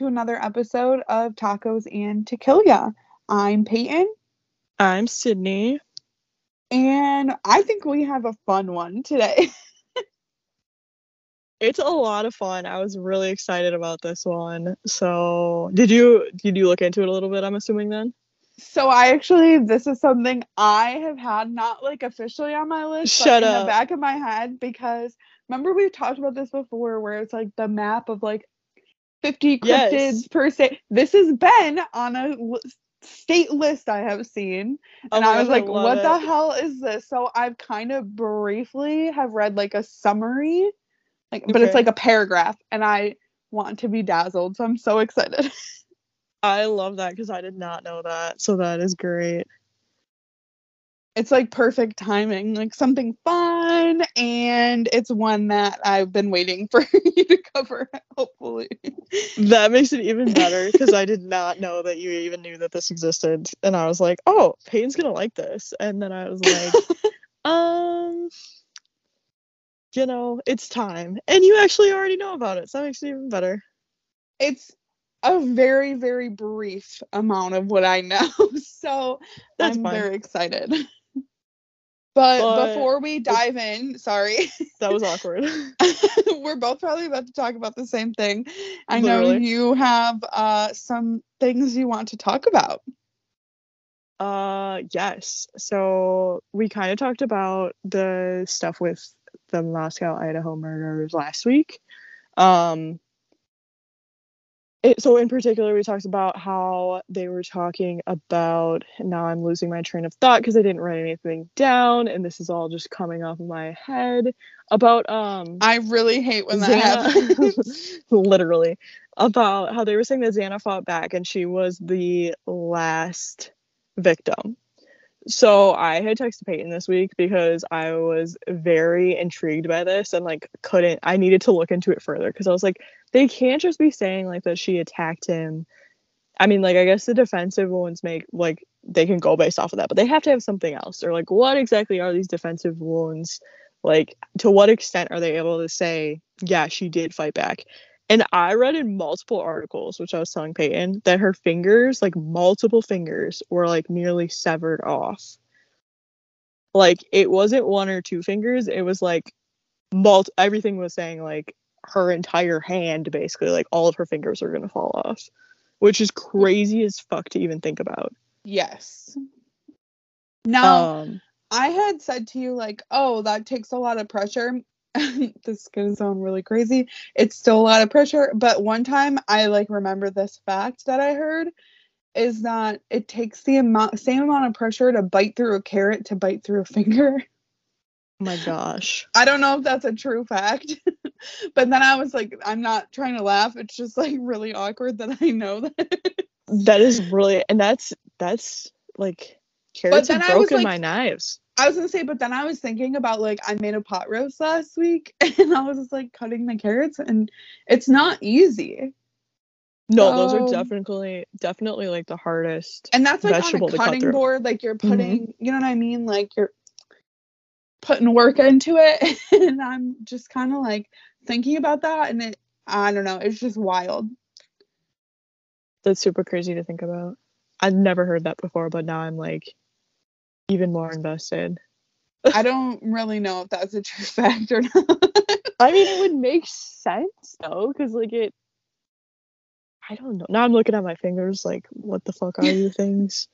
to another episode of Tacos and Tequila. I'm Peyton, I'm Sydney. and I think we have a fun one today. It's a lot of fun. I was really excited about this one. So, did you did you look into it a little bit? I'm assuming then. so I actually, this is something I have had not like officially on my list, Shut but in the back of my head because remember we've talked about this before, where it's like the map of like 50 cryptids Yes. per se. This has been on a l- state list I have seen. Oh and I was like, what the hell is this? So I've kind of briefly have read like a summary, like but it's like a paragraph, and I want to be dazzled, so I'm so excited. I love that because I did not know that. So that is great. It's like perfect timing, like something fun, and it's one that I've been waiting for you to cover, hopefully. That makes it even better because I did not know that you even knew that this existed. And I was like, oh, Payne's gonna like this. And then I was like, um, you know, it's time. And you actually already know about it. So that makes it even better. it's a very, very brief amount of what I know, so That's I'm fine. very excited. But, But- before we dive in, sorry, That was awkward. we're both probably about to talk about the same thing. I know you have uh, some things you want to talk about. Uh yes. So we kind of talked about the stuff with the Moscow, Idaho murders last week. Um it, so in particular we talked about how they were talking about now I'm losing my train of thought because I didn't write anything down and this is all just coming off of my head about um I really hate when that happens. Literally, about how they were saying that Xana fought back and she was the last victim. So I had texted Peyton this week because I was very intrigued by this and like couldn't I needed to look into it further because I was like, they can't just be saying like that she attacked him. I mean, like I guess the defensive wounds make like they can go based off of that, but they have to have something else. Or like what exactly are these defensive wounds? Like to what extent are they able to say, yeah, she did fight back? And I read in multiple articles, which I was telling Peyton, that her fingers, like multiple fingers, were like nearly severed off. Like it wasn't one or two fingers, it was like mult everything was saying like her entire hand basically, like all of her fingers are gonna fall off. Which is crazy as fuck to even think about. Yes. Now, Um I had said to you, like, oh, that takes a lot of pressure. this is to sound really crazy. It's still a lot of pressure. But one time I like remember this fact that I heard is that it takes the amount, same amount of pressure to bite through a carrot to bite through a finger. oh my gosh. I don't know if that's a true fact. but then I was like, I'm not trying to laugh. It's just like really awkward that I know that. That is really and that's that's like carrots have broken like- my knives. I was gonna say, but then I was thinking about like I made a pot roast last week and I was just like cutting the carrots and it's not easy. No, those are definitely definitely like the hardest. And that's like Vegetable on a cutting board, like you're mm-hmm. putting you know what I mean? Like you're putting work into it. and I'm just kind of like thinking about that and it I don't know, it's just wild. That's super crazy to think about. I've never heard that before, but now I'm like even more invested. I don't really know if that's a true fact or not. I mean, it would make sense though, because like it. I don't know. Now I'm looking at my fingers, like, what the fuck are you things?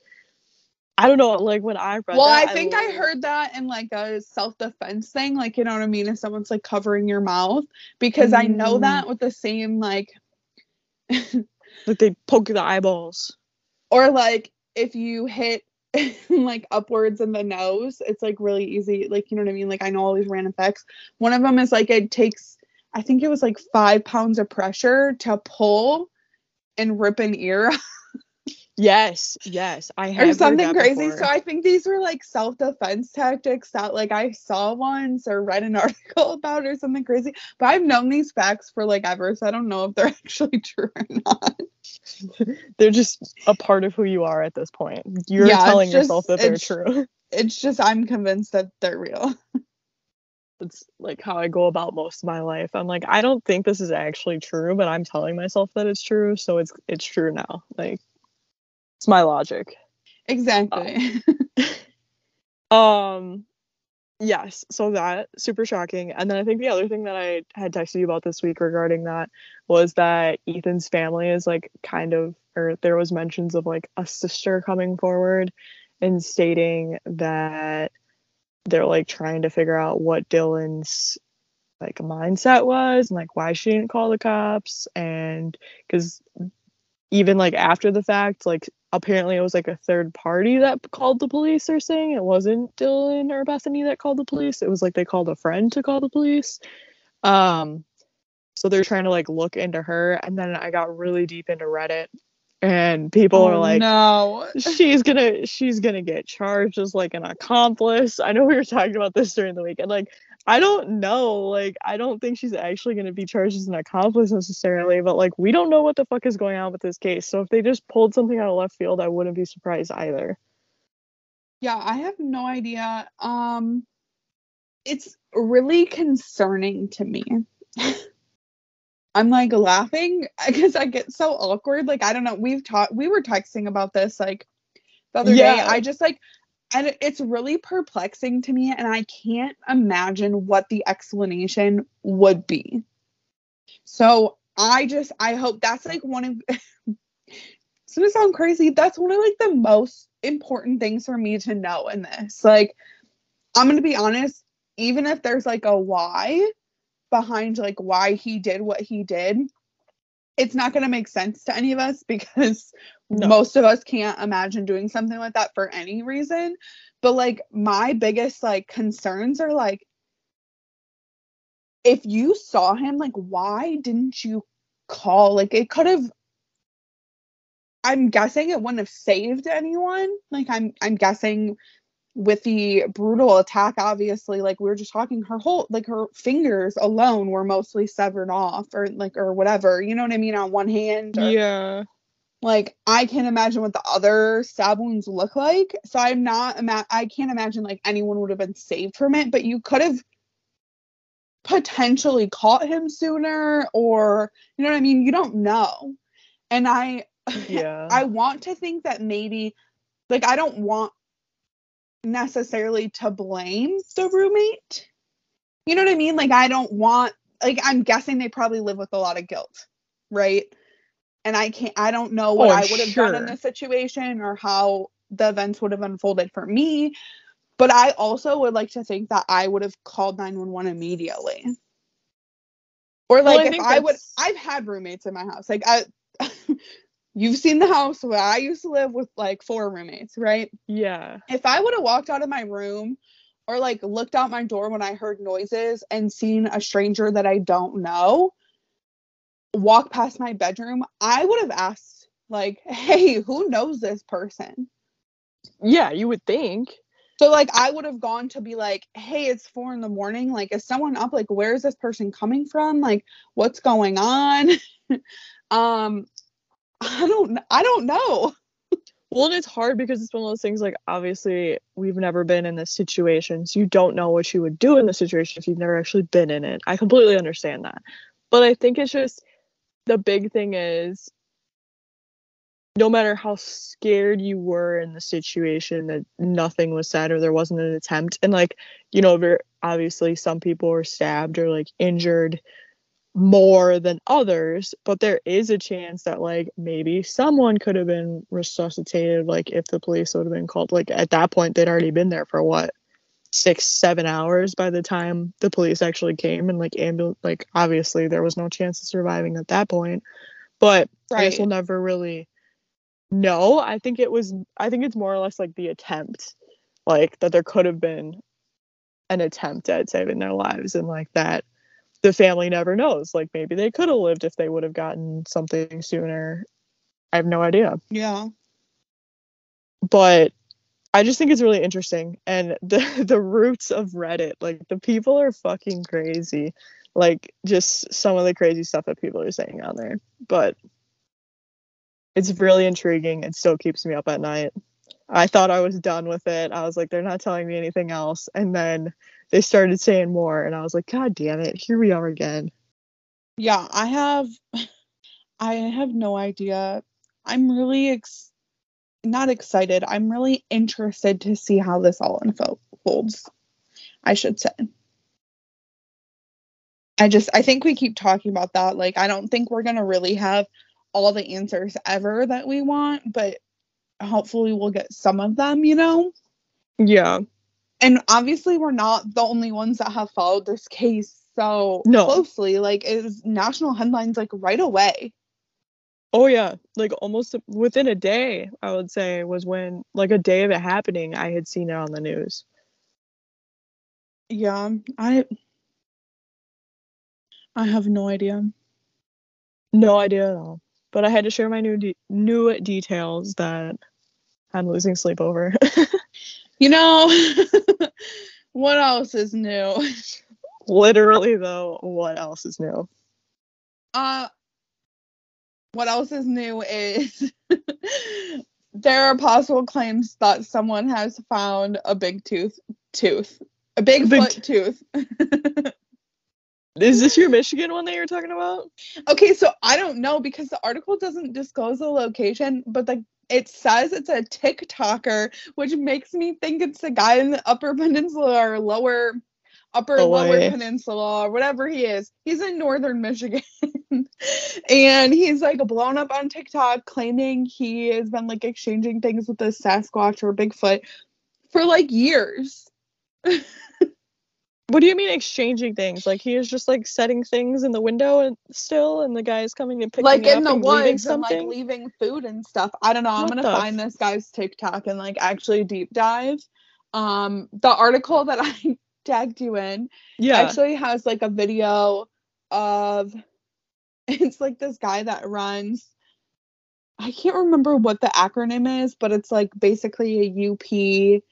I don't know. Like when I read well, that, I think I literally- heard that in like a self defense thing, like you know what I mean, if someone's like covering your mouth, because I know Mm. that with the same like, like they poke the eyeballs. or like if you hit like upwards in the nose, it's like really easy, like you know what I mean. Like I know all these random facts. One of them is like it takes, I think it was like five pounds of pressure to pull and rip an ear Yes, yes, I have or something crazy. before. So I think these were like self-defense tactics that like I saw once or read an article about or something crazy. But I've known these facts for like ever, so I don't know if they're actually true or not. they're just a part of who you are at this point. You're Yeah, telling just- yourself that they're true. it's just I'm convinced that they're real. It's like how I go about most of my life. I'm like, I don't think this is actually true, but I'm telling myself that it's true, so it's it's true now. Like it's my logic. Exactly. Um, um yes, so that super shocking. And then I think the other thing that I had texted you about this week regarding that was that Ethan's family is like kind of or there was mentions of like a sister coming forward and stating that they're like trying to figure out what Dylan's like mindset was and like why she didn't call the cops and because even like after the fact like apparently it was like a third party that called the police or saying it wasn't dylan or bethany that called the police. It was like they called a friend to call the police. Um so they're trying to like look into her and then i got really deep into reddit and people oh, are like no. she's gonna she's gonna get charged as like an accomplice i know we were talking about this during the week and like i don't know like i don't think she's actually gonna be charged as an accomplice necessarily but like we don't know what the fuck is going on with this case so if they just pulled something out of left field i wouldn't be surprised either Yeah, I have no idea. Um it's really concerning to me. I'm like laughing because I get so awkward. Like I don't know. We've talked. We were texting about this like the other day. I just like, and it's really perplexing to me, and I can't imagine what the explanation would be. So I just I hope that's like one of. it's gonna sound crazy. That's one of like the most important things for me to know in this. Like, I'm gonna be honest. Even if there's like a why behind like why he did what he did it's not going to make sense to any of us because No. most of us can't imagine doing something like that for any reason. But like my biggest like concerns are like if you saw him like why didn't you call? Like it could have i'm guessing it wouldn't have saved anyone. Like i'm i'm guessing with the brutal attack obviously like we were just talking her whole like her fingers alone were mostly severed off or like or whatever you know what i mean on one hand or, yeah. Like i can't imagine what the other stab wounds look like so i'm not ima- i can't imagine like anyone would have been saved from it but you could have potentially caught him sooner or you know what i mean you don't know. And i yeah. I want to think that maybe, like, I don't want necessarily to blame the roommate. You know what I mean? Like, I don't want, like, I'm guessing they probably live with a lot of guilt, right? And I can't, I don't know what Oh, I would have done in sure. this situation or how the events would have unfolded for me. But I also would like to think that I would have called 911 immediately. Or Well, I like if I would I've had roommates in my house. Like I you've seen the house where I used to live with like four roommates, right? yeah If I would have walked out of my room or like looked out my door when I heard noises and seen a stranger that I don't know walk past my bedroom, I would have asked like, "Hey, who knows this person?" yeah you would think So like I would have gone to be like, hey, it's four in the morning. Like, is someone up? Like, where is this person coming from? Like, what's going on? um, I don't I don't know. Well, and it's hard because it's one of those things like obviously we've never been in this situation, so you don't know what you would do in the situation if you've never actually been in it. I completely understand that. But I think it's just the big thing is no matter how scared you were in the situation that nothing was said or there wasn't an attempt and like you know obviously some people were stabbed or like injured more than others but there is a chance that like maybe someone could have been resuscitated like if the police would have been called like at that point they'd already been there for what six seven hours by the time the police actually came and like ambul like obviously there was no chance of surviving at that point but i guess we'll never really know. I think it was i think it's more or less like the attempt like that there could have been an attempt at saving their lives and like that the family never knows. Like maybe they could have lived if they would have gotten something sooner. I have no idea. Yeah. but I just think it's really interesting. And the the roots of Reddit like the people are fucking crazy. Like just some of the crazy stuff that people are saying on there. But it's really intriguing. It still keeps me up at night. I thought I was done with it. I was like, they're not telling me anything else. And then they started saying more, and I was like, God damn it, here we are again. Yeah, I have I have no idea. I'm really ex- not excited. I'm really interested to see how this all unfolds. I should say. I just I think we keep talking about that. Like I don't think we're going to really have all the answers ever that we want, but hopefully we'll get some of them, you know? Yeah. And obviously we're not the only ones that have followed this case so No. closely. Like it was national headlines like right away. Oh yeah, like almost within a day, I would say was when like a day of it happening, I had seen it on the news. Yeah, I I have no idea. No idea at all. But I had to share my new de- new details that I'm losing sleep over. You know, what else is new? Literally though, what else is new? Uh what else is new is there are possible claims that someone has found a big tooth tooth. A big, Big foot t- tooth. Is this your Michigan one that you're talking about? okay, so I don't know because the article doesn't disclose the location, but the it says it's a TikToker, which makes me think it's the guy in the upper peninsula or lower upper lower peninsula or whatever he is. He's in northern Michigan. and he's like blown up on TikTok claiming he has been like exchanging things with a Sasquatch or Bigfoot for like years. What do you mean exchanging things? Like he is just like setting things in the window and still and the guy is coming and picking like in up the and leaving woods and like leaving food and stuff. I don't know. I'm What gonna find this guy's TikTok and like actually deep dive. Um, the article that I tagged you in yeah. actually has like a video of it's like this guy that runs. I can't remember what the acronym is, but it's like basically a UP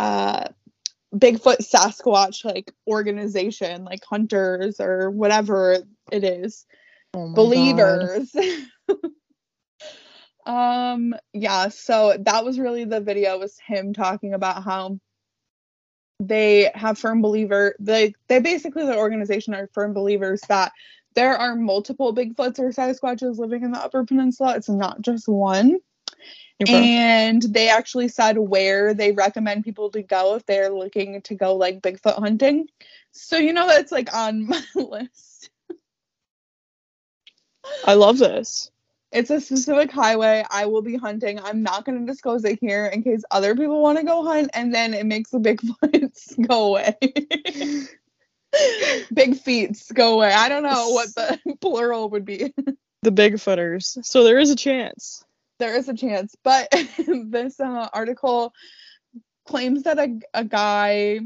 uh Bigfoot Sasquatch like organization, like hunters or whatever it is Oh believers. um yeah, so that was really the video was him talking about how they have firm believer they they basically the organization are firm believers that there are multiple Bigfoots or Sasquatches living in the Upper Peninsula. It's not just one. And they actually said where they recommend people to go if they're looking to go like Bigfoot hunting. So you know that's like on my list. I love this. It's a specific highway. I will be hunting. I'm not going to disclose it here in case other people want to go hunt, and then it makes the Bigfoots go away. Big feets go away. I don't know what the plural would be. The Bigfooters. So there is a chance. There is a chance, but this uh, article claims that a, a guy.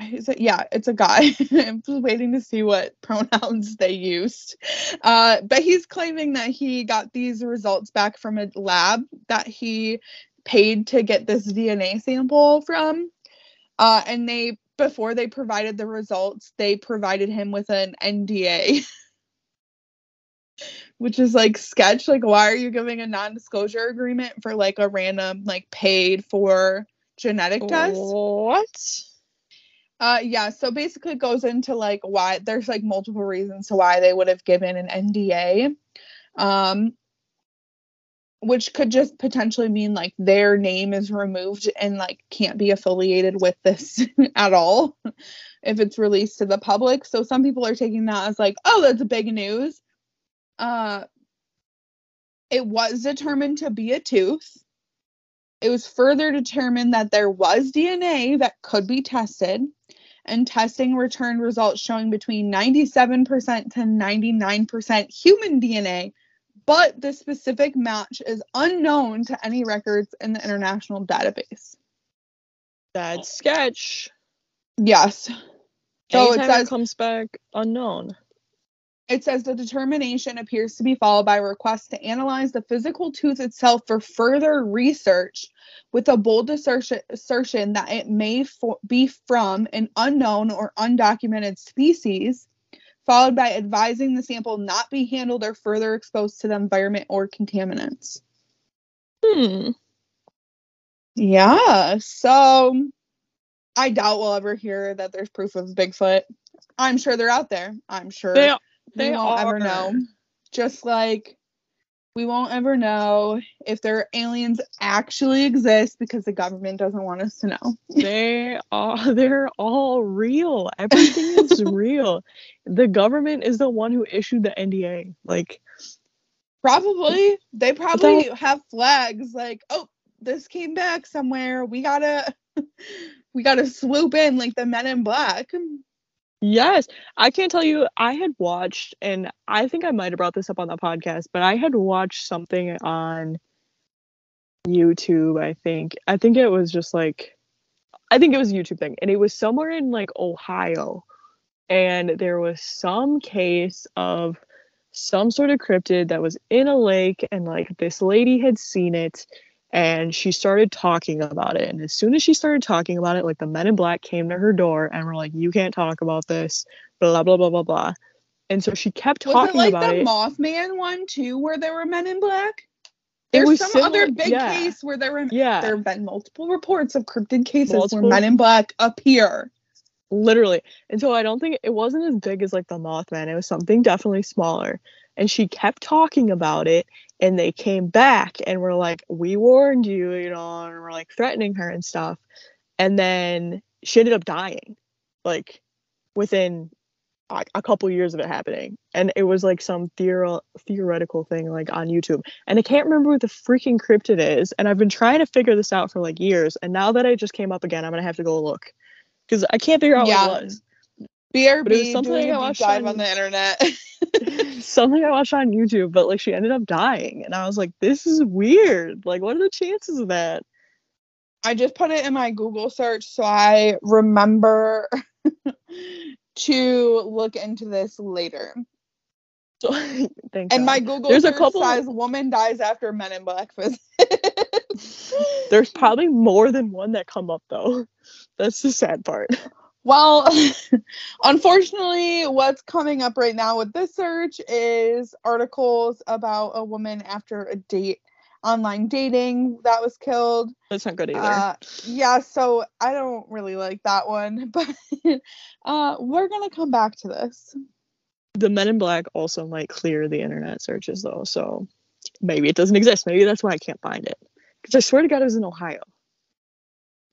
Is it, yeah, it's a guy. I'm just waiting to see what pronouns they used. Uh, but he's claiming that he got these results back from a lab that he paid to get this DNA sample from. Uh, and they, before they provided the results, they provided him with an NDA. Which is like sketch. Like, why are you giving a non disclosure agreement for like a random, like paid for genetic test? What? Uh yeah, so basically it goes into like why there's like multiple reasons to why they would have given an NDA. Um which could just potentially mean like their name is removed and like can't be affiliated with this at all if it's released to the public. So some people are taking that as like, oh, that's big news. Uh it was determined to be a tooth. It was further determined that there was DNA that could be tested, and testing returned results showing between 97% to 99% human DNA, but the specific match is unknown to any records in the international database. That's sketch. Yes. So it says it comes back unknown. It says the determination appears to be followed by a request to analyze the physical tooth itself for further research, with a bold assertion, assertion that it may be from an unknown or undocumented species, followed by advising the sample not be handled or further exposed to the environment or contaminants. Hmm. Yeah. So I doubt we'll ever hear that there's proof of Bigfoot. I'm sure they're out there. I'm sure They we they won't ever know. Just like we won't ever know if their aliens actually exist because the government doesn't want us to know. they are they're all real. Everything is real. The government is the one who issued the NDA. Like Probably. They probably have flags like, oh, this came back somewhere. We gotta we gotta swoop in like the men in black. Yes, I can't tell you. I had watched, and I think I might have brought this up on the podcast, but I had watched something on YouTube. I think. I think it was just like, I think it was a YouTube thing, and it was somewhere in like Ohio, and there was some case of some sort of cryptid that was in a lake, and like this lady had seen it. And she started talking about it. And as soon as she started talking about it, like the men in black came to her door and were like, You can't talk about this blah blah blah blah blah. And so she kept Was talking it like about the it. Mothman one too, where there were men in black? There's was some similar- other big yeah. case where there were yeah, there have been multiple reports of cryptid cases Multiple- where men in black appear. literally. And so I don't think it wasn't as big as like the Mothman. It was something definitely smaller. And she kept talking about it, and they came back and were like, "We warned you," you know, and we're like threatening her and stuff. And then she ended up dying, like within a, a couple years of it happening. And it was like some theor- theoretical thing like on YouTube. And I can't remember what the freaking cryptid is. And I've been trying to figure this out for like years. And now that I just came up again, I'm gonna have to go look because I can't figure out Yeah. what it was. BRB But it was something I watched on- on the internet. Something I watched on YouTube, but like she ended up dying, and I was like, "This is weird. Like, what are the chances of that?" I just put it in my Google search so I remember to look into this later. So, thank And God. my Google There's a couple- says woman dies after men in black visit. There's probably more than one that come up though. That's the sad part. Well, unfortunately, what's coming up right now with this search is articles about a woman after a date, online dating that was killed. That's not good either. Uh, yeah, so I don't really like that one, but uh, we're gonna come back to this. the Men in Black also might clear the internet searches though, so maybe it doesn't exist. Maybe that's why I can't find it. Because I swear to God, it was in Ohio.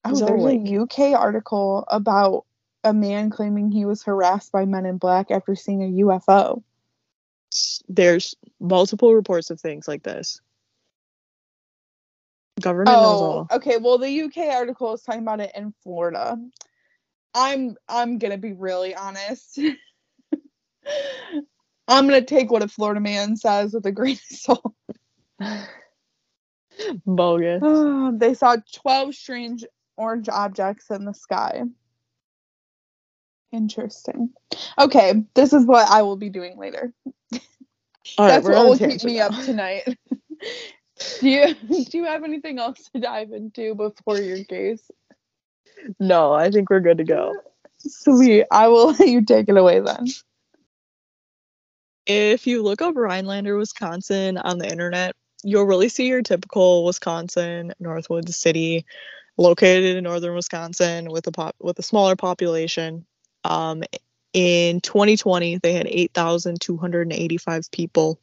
Oh, there's like- a UK article about a man claiming he was harassed by men in black after seeing a UFO. There's multiple reports of things like this. Government knows Oh, all. okay. Well, the UK article is talking about it in Florida. I'm I'm gonna be really honest. I'm gonna take what a Florida man says with a grain of salt. Bogus. Ah, they saw 12 strange orange objects in the sky. Interesting. Okay, this is what I will be doing later. All right, That's we're what will keep me now. up tonight. do you do you have anything else to dive into before your case? No, I think we're good to go. Sweet. I will let you take it away then. If you look up Rhinelander, Wisconsin on the internet, you'll really see your typical Wisconsin Northwoods city located in northern Wisconsin with a pop with a smaller population. Um, in 2020, they had 8,285 people.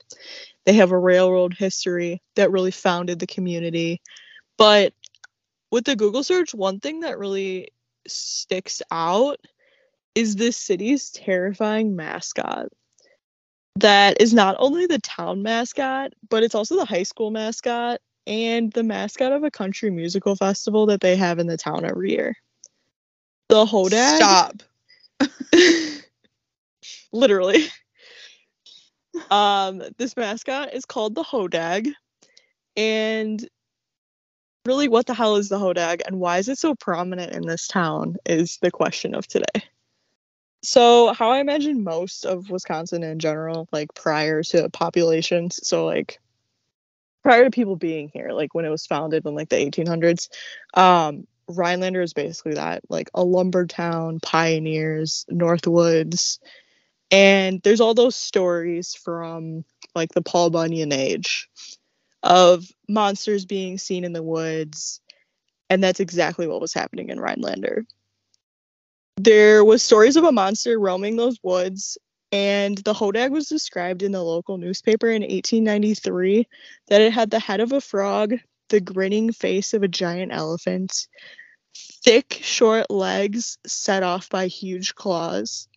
They have a railroad history that really founded the community. But with the Google search, one thing that really sticks out is this city's terrifying mascot that is not only the town mascot, but it's also the high school mascot and the mascot of a country musical festival that they have in the town every year. The Hodag. Stop. Literally. Um, this mascot is called the Hodag. And really, what the hell is the Hodag and why is it so prominent in this town is the question of today. So, how I imagine most of Wisconsin in general, like prior to populations, so like prior to people being here, like when it was founded in like the 1800s, um, Rhinelander is basically that, like a lumber town, pioneers, Northwoods, and there's all those stories from like the Paul Bunyan age of monsters being seen in the woods And that's exactly what was happening in Rhinelander. There was stories of a monster roaming those woods, and the hodag was described in the local newspaper in 1893 that it had the head of a frog, the grinning face of a giant elephant, thick, short legs set off by huge claws,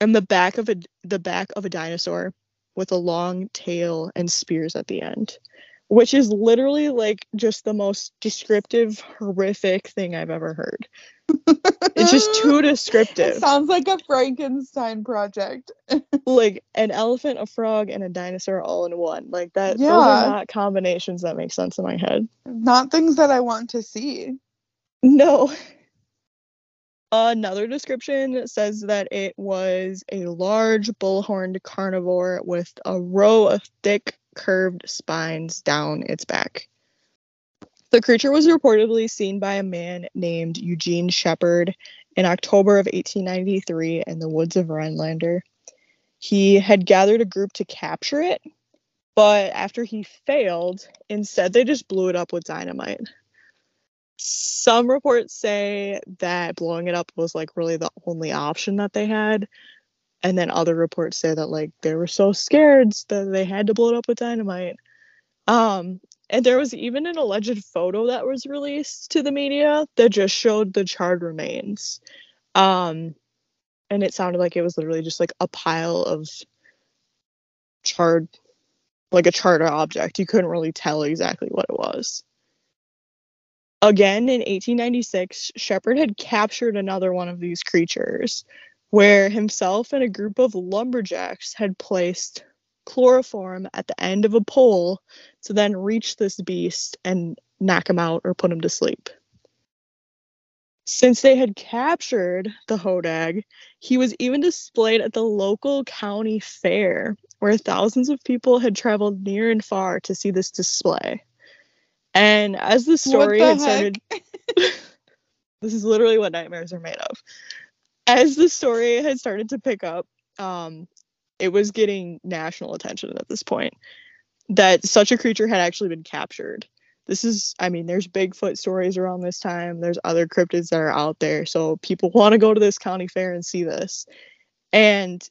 and the back of a the back of a dinosaur with a long tail and spears at the end which is literally like just the most descriptive horrific thing i've ever heard it's just too descriptive It sounds like a Frankenstein project. like an elephant a frog and a dinosaur all in one like that Yeah. those are not combinations that make sense in my head Not things that I want to see. No. Another description says that it was a large bullhorned carnivore with a row of thick, curved spines down its back. The creature was reportedly seen by a man named Eugene Shepard in October of 1893 in the woods of Rhinelander. He had gathered a group to capture it, but after he failed, instead they just blew it up with dynamite some reports say that blowing it up was like really the only option that they had and then other reports say that like they were so scared that they had to blow it up with dynamite. Um and there was even an alleged photo that was released to the media that just showed the charred remains. Um and it sounded like it was literally just like a pile of charred like a charred object. You couldn't really tell exactly what it was. Again, in 1896, Shepard had captured another one of these creatures, where himself and a group of lumberjacks had placed chloroform at the end of a pole to then reach this beast and knock him out or put him to sleep. Since they had captured the Hodag, he was even displayed at the local county fair, where thousands of people had traveled near and far to see this display. And as the story the had started, this is literally what nightmares are made of. As the story had started to pick up, um, it was getting national attention at this point that such a creature had actually been captured. This is, I mean, there's Bigfoot stories around this time. There's other cryptids that are out there. So people want to go to this county fair and see this. And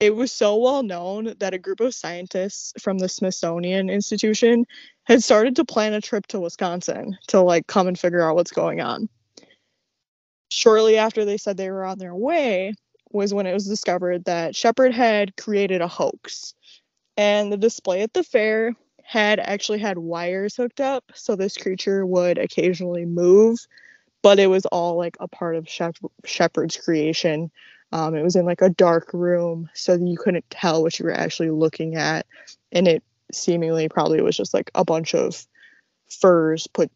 it was so well known that a group of scientists from the Smithsonian Institution had started to plan a trip to Wisconsin to like come and figure out what's going on. Shortly after they said they were on their way was when it was discovered that Shepard had created a hoax. And the display at the fair had actually had wires hooked up so this creature would occasionally move, but it was all like a part of Shep- Shepard's creation. Um, it was in like a dark room so that you couldn't tell what you were actually looking at. And it seemingly probably was just like a bunch of furs put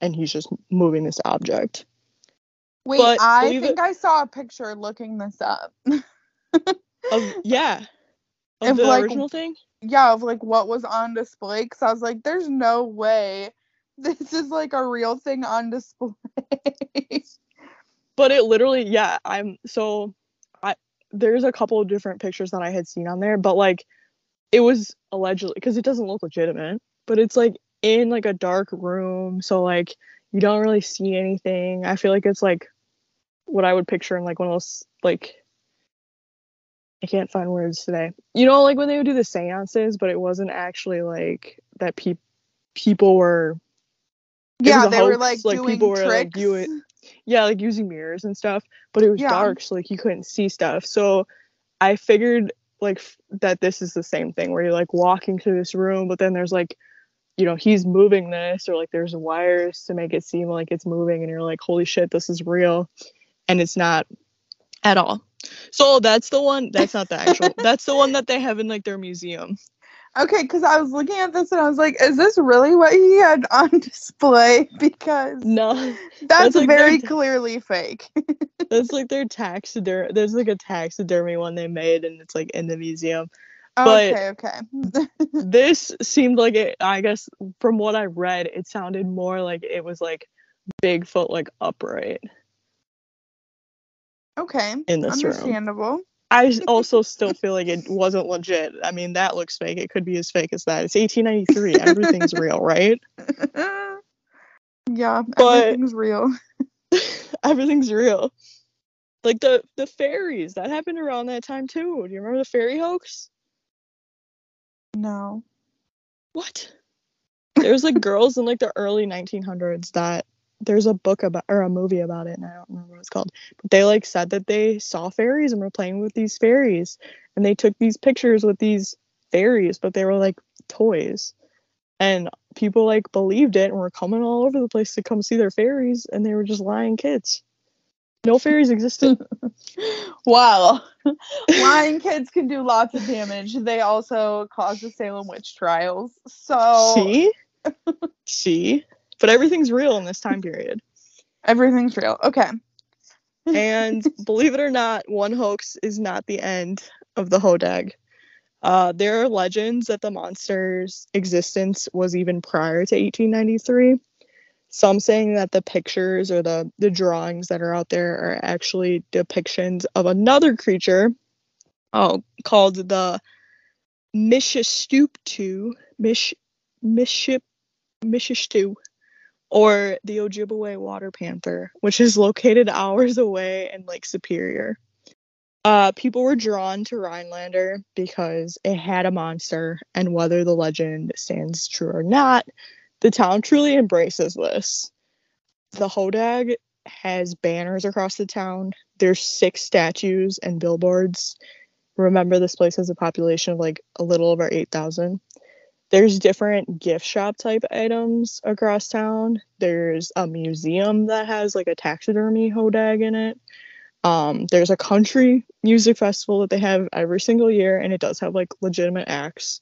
and he's just moving this object. Wait, But I think it- I saw a picture looking this up. Of yeah. Of If, the like, original thing? yeah, of like what was on display. Cause I was like, there's no way this is like a real thing on display. But it literally, yeah, I'm so I there's a couple of different pictures that I had seen on there, but like it was allegedly because it doesn't look legitimate, but it's like in like a dark room, so like you don't really see anything. I feel like it's like what I would picture in like one of those like I can't find words today. You know, like when they would do the seances, but it wasn't actually like that peop people were yeah, they were like, like, doing people were, like, tricks. do it- yeah, like using mirrors and stuff, but it was Yeah. dark, so like you couldn't see stuff. So I figured like f- that this is the same thing where you're like walking through this room, but then there's like, you know, he's moving this, or like there's wires to make it seem like it's moving, and you're like, holy shit, this is real, and it's not at all. So that's the one. That's not the actual. that's the one that they have in like their museum. Okay, because I was looking at this and I was like, is this really what he had on display? Because No, that's, like very their- clearly fake. that's like their taxidermy. There's like a taxidermy one they made, and it's like in the museum. But- okay, okay. this seemed like it i guess from what i read it sounded more like it was like bigfoot like upright okay. in this room Understandable. i s- also still feel like it wasn't legit i mean that looks fake it could be as fake as that it's 1893 everything's real right Yeah, But- everything's real. Everything's real. Like the the fairies that happened around that time too. Do you remember the fairy hoax? No. What? There was like girls in like the early 1900s that there's a book about or a movie about it and I don't remember what it's called. But they like said that they saw fairies and were playing with these fairies and they took these pictures with these fairies, but they were like toys. And people like believed it and were coming all over the place to come see their fairies and they were just lying kids. No fairies existed. Wow. Lying kids can do lots of damage. They also caused the Salem witch trials. So See? See? But everything's real in this time period. everything's real. Okay. And believe it or not, one hoax is not the end of the Hodag. Uh, there are legends that the monster's existence was even prior to 1893. Some saying that the pictures or the, the drawings that are out there are actually depictions of another creature oh, called the Mishistuptu, Mish, Miship, Mishistu, or the Ojibwe water panther, which is located hours away in Lake Superior. Uh, people were drawn to Rhinelander because it had a monster, and whether the legend stands true or not, the town truly embraces this. The Hodag has banners across the town. There's six statues and billboards. Remember, this place has a population of like a little over 8,000 there's different gift shop type items across town. There's a museum that has like a taxidermy hodag in it. Um, there's a country music festival that they have every single year, and it does have like legitimate acts.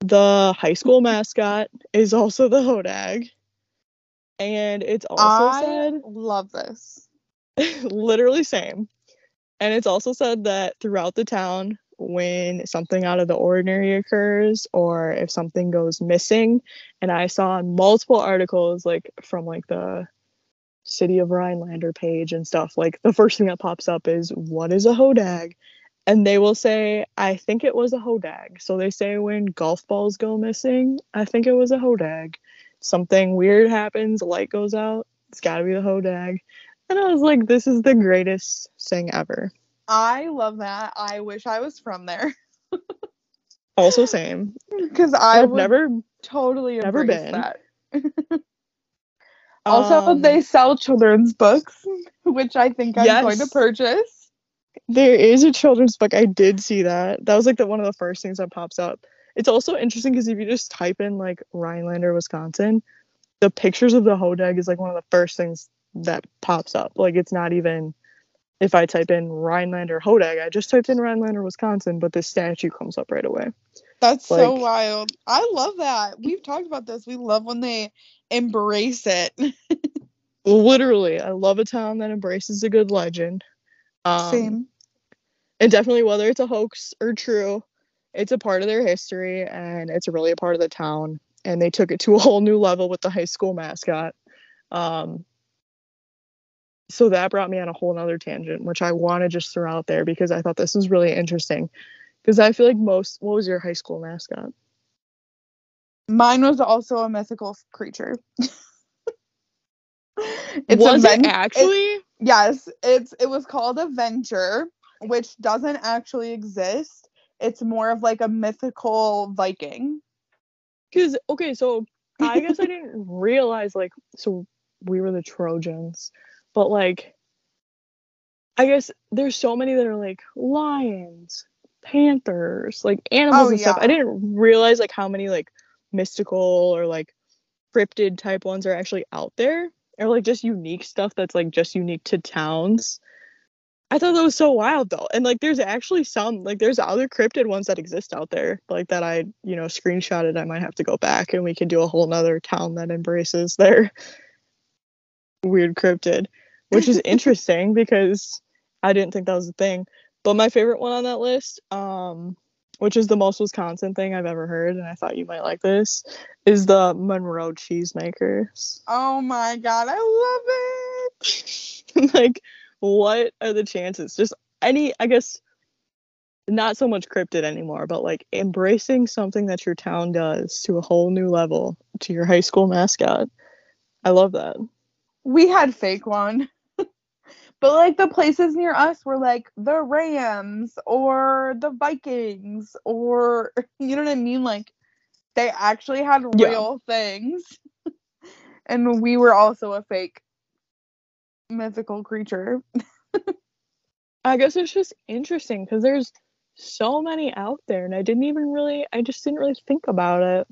The high school mascot is also the hodag, and it's also I said love this. literally same. And it's also said that throughout the town, when something out of the ordinary occurs or if something goes missing, and I saw multiple articles like from like the City of Rhinelander page and stuff, like the first thing that pops up is what is a hodag? And they will say, I think it was a hodag. So they say when golf balls go missing, I think it was a hodag. Something weird happens, light goes out, it's gotta be the hodag. And I was like, this is the greatest thing ever. I love that. I wish I was from there Also, same. because I I've never. totally never been. that. Also, um, they sell children's books, which I think I'm going to purchase. There is a children's book. I did see that. That was like the one of the first things that pops up. It's also interesting because if you just type in like Rhinelander, Wisconsin, the pictures of the hodag is like one of the first things that pops up. Like it's not even if I type in Rhinelander hodag, I just typed in Rhinelander, Wisconsin, but the statue comes up right away. That's so wild. I love that. We've talked about this. We love when they embrace it. Literally, I love a town that embraces a good legend. Um, Same. and definitely whether it's a hoax or true it's a part of their history and it's really a part of the town and they took it to a whole new level with the high school mascot um, so that brought me on a whole nother tangent which i want to just throw out there because i thought this was really interesting because i feel like most what was your high school mascot Mine was also a mythical creature. it's was a it ven- actually Yes, it's it was called a venture, which doesn't actually exist. It's more of like a mythical Viking. Because okay, so I guess I didn't realize like so we were the Trojans, but like I guess there's so many that are like lions, panthers, like animals Oh, and stuff. I didn't realize like how many like mystical or like cryptid type ones are actually out there, or like just unique stuff that's like just unique to towns. I thought that was so wild though. And like there's actually some like there's other cryptid ones that exist out there, like that I, you know, screenshotted. I might have to go back and we can do a whole nother town that embraces their weird cryptid, which is interesting because I didn't think that was a thing. But my favorite one on that list, um, which is the most Wisconsin thing I've ever heard, and I thought you might like this, is the Monroe cheesemakers. Oh my god, I love it. like what are the chances just any i guess not so much cryptid anymore but like embracing something that your town does to a whole new level to your high school mascot I love that. We had fake one. but like the places near us were like the Rams or the Vikings or you know what I mean? Like they actually had Yeah. real things. and we were also a fake mythical creature. I guess it's just interesting because there's so many out there, and I didn't even really, I just didn't really think about it.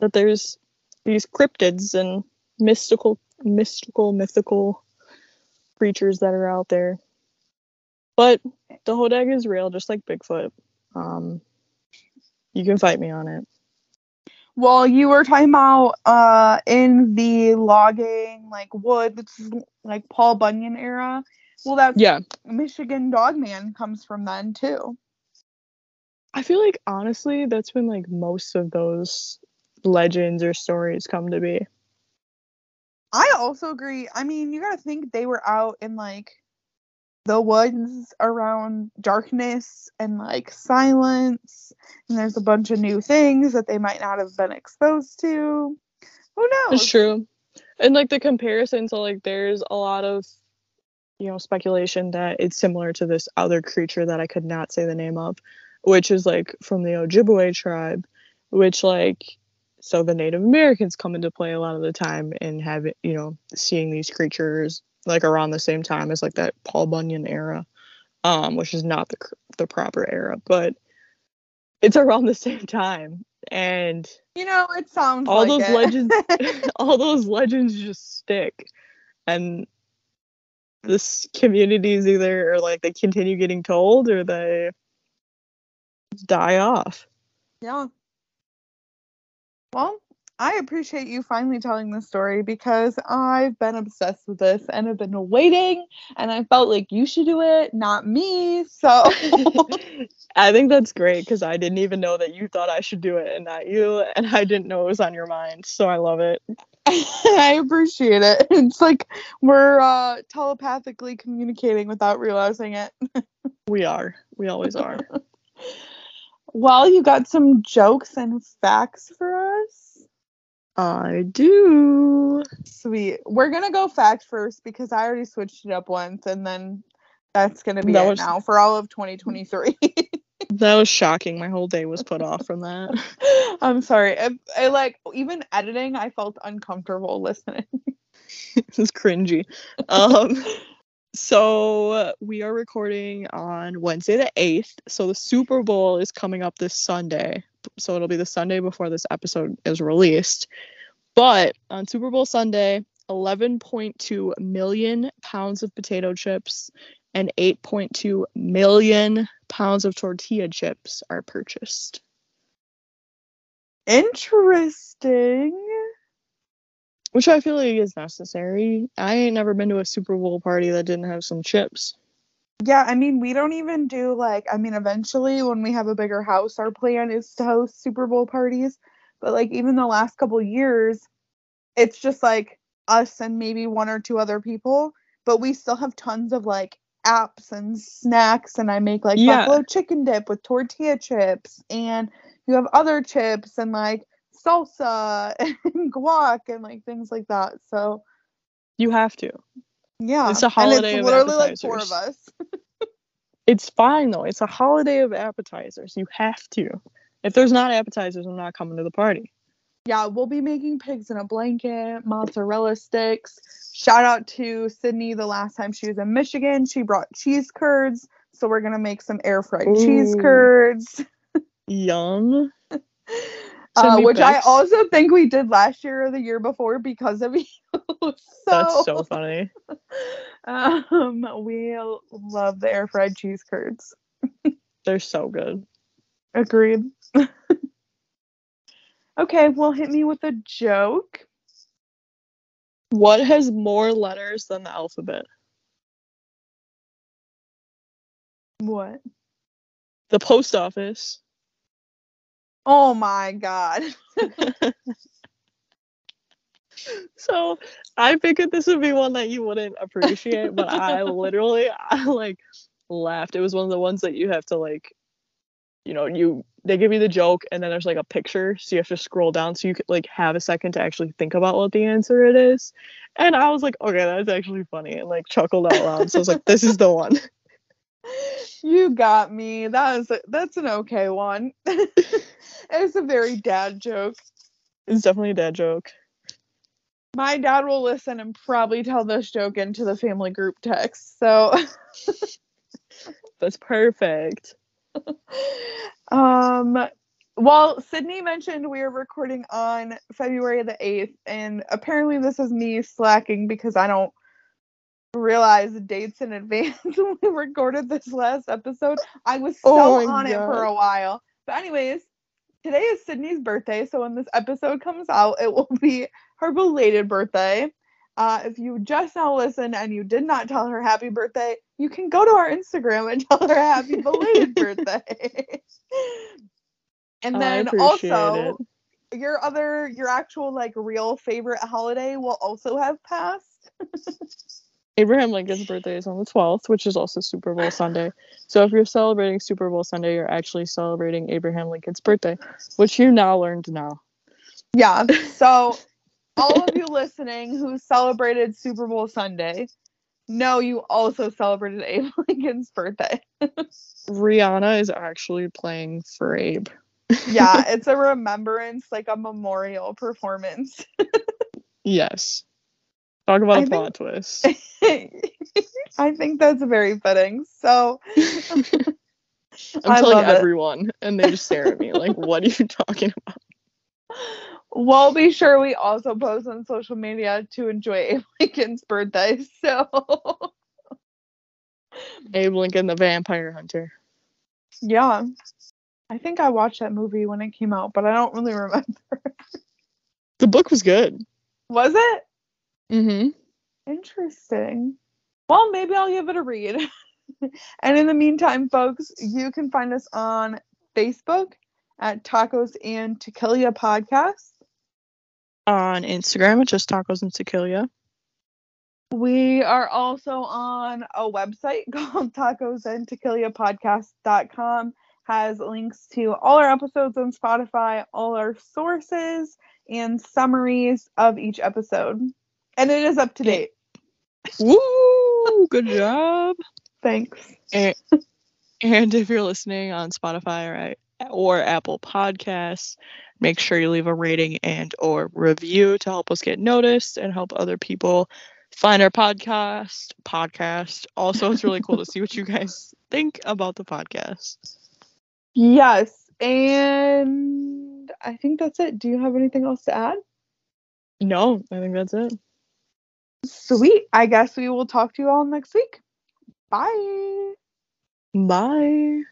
That there's these cryptids and mystical, mystical, mythical creatures that are out there. But the Hodag is real, just like Bigfoot. Um, you can fight me on it. Well, you were talking about uh in the logging like woods like Paul Bunyan era. Well, that's Yeah, Michigan Dogman comes from then too. I feel like honestly, that's when like most of those legends or stories come to be. I also agree. I mean, you got to think they were out in like the woods around darkness and like silence, and there's a bunch of new things that they might not have been exposed to. Who knows? It's true. And like the comparison, so like there's a lot of you know speculation that it's similar to this other creature that I could not say the name of, which is like from the Ojibwe tribe, which like so the Native Americans come into play a lot of the time and have it, you know, seeing these creatures like around the same time as like that Paul Bunyan era, um, which is not the the proper era, but it's around the same time. And You know, it sounds all like those it. legends all those legends just stick and this communities either or like they continue getting told or they die off Yeah. Well, I appreciate you finally telling this story because I've been obsessed with this and have been waiting and I felt like you should do it, not me. So i think that's great because i didn't even know that you thought i should do it and not you and i didn't know it was on your mind so i love it I appreciate it. It's like we're uh, telepathically communicating without realizing it. we are we always are Well, you got some jokes and facts for? I do Sweet. We're going to go fact first because I already switched it up once and then that's going to be That it was- now for all of 2023. that was shocking my whole day was put off from that I'm sorry. I, I like even editing, I felt uncomfortable listening. it was cringy. Um, so we are recording on Wednesday the eighth. So the Super Bowl is coming up this Sunday. So it'll be the Sunday before this episode is released. But on Super Bowl Sunday, 11.2 million pounds of potato chips and 8.2 million pounds of tortilla chips are purchased. Interesting. Which I feel like is necessary. I ain't never been to a Super Bowl party that didn't have some chips. Yeah, I mean, we don't even do like, I mean, eventually when we have a bigger house, our plan is to host Super Bowl parties. But like, even the last couple years, it's just like us and maybe one or two other people. But we still have tons of like apps and snacks. And I make like Yeah. buffalo chicken dip with tortilla chips. And you have other chips and like salsa and guac and like things like that. So You have to. Yeah. It's a and holiday it's of literally like four of us. It's fine though. It's a holiday of appetizers. You have to. If there's not appetizers, I'm not coming to the party. Yeah, we'll be making pigs in a blanket, mozzarella sticks. Shout out to Sydney the last time she was in Michigan. She brought cheese curds. So we're going to make some air fried cheese curds. Yum. Uh, which I also think we did last year or the year before because of you. so, That's so funny. um, we love the air fried cheese curds. They're so good. Agreed. okay, well, hit me with a joke. What has more letters than the alphabet? What? The post office. Oh my god. So I figured this would be one that you wouldn't appreciate, but I literally I like laughed. It was one of the ones that you have to like, you know, you they give you the joke and then there's like a picture so you have to scroll down so you could like have a second to actually think about what the answer it is and i was like okay that's actually funny and like chuckled out loud so i was like this is the one You got me. That is a, that's an okay one. it's a very dad joke. it's definitely a dad joke My dad will listen and probably tell this joke into the family group text. So that's perfect um well sydney mentioned we are recording on february the 8th and apparently this is me slacking because i don't realize dates in advance when we recorded this last episode. I was so Oh on it for a while. But anyways today is sydney's birthday so when this episode comes out it will be her belated birthday. Uh, if you just now listened and you did not tell her happy birthday, you can go to our Instagram and tell her happy belated birthday. and then also your other your actual like real favorite holiday will also have passed. Abraham Lincoln's birthday is on the 12th, which is also Super Bowl Sunday. So if you're celebrating Super Bowl Sunday, you're actually celebrating Abraham Lincoln's birthday, which you now learned now. Yeah. So all of you listening who celebrated Super Bowl Sunday, know you also celebrated Abe Lincoln's birthday. Rihanna is actually playing for Abe. Yeah, it's a remembrance, like a memorial performance. Yes. Talk about I a plot twist. I think that's very fitting. So I'm I telling love it. everyone, and they just stare at me like, "What are you talking about?" we'll be sure we also post on social media to enjoy Abe Lincoln's birthday. So Abe Lincoln, the Vampire Hunter. yeah. I think I watched that movie when it came out, but I don't really remember. The book was good. Was it? Mm-hmm. Interesting. Well, maybe I'll give it a read. and in the meantime, folks, you can find us on Facebook at Tacos and Tequila Podcast. On Instagram, just tacos and tequila. We are also on a website called tacosandtequilapodcast.com. Has links to all our episodes on Spotify, all our sources, and summaries of each episode. And it is up to date. Woo! Good job. Thanks. And, and if you're listening on Spotify or or Apple Podcasts, make sure you leave a rating and or review to help us get noticed and help other people find our podcast. Podcast. Also, it's really cool to see what you guys think about the podcast. Yes. And I think that's it. Do you have anything else to add? No, I think that's it. Sweet. I guess we will talk to you all next week. Bye. Bye.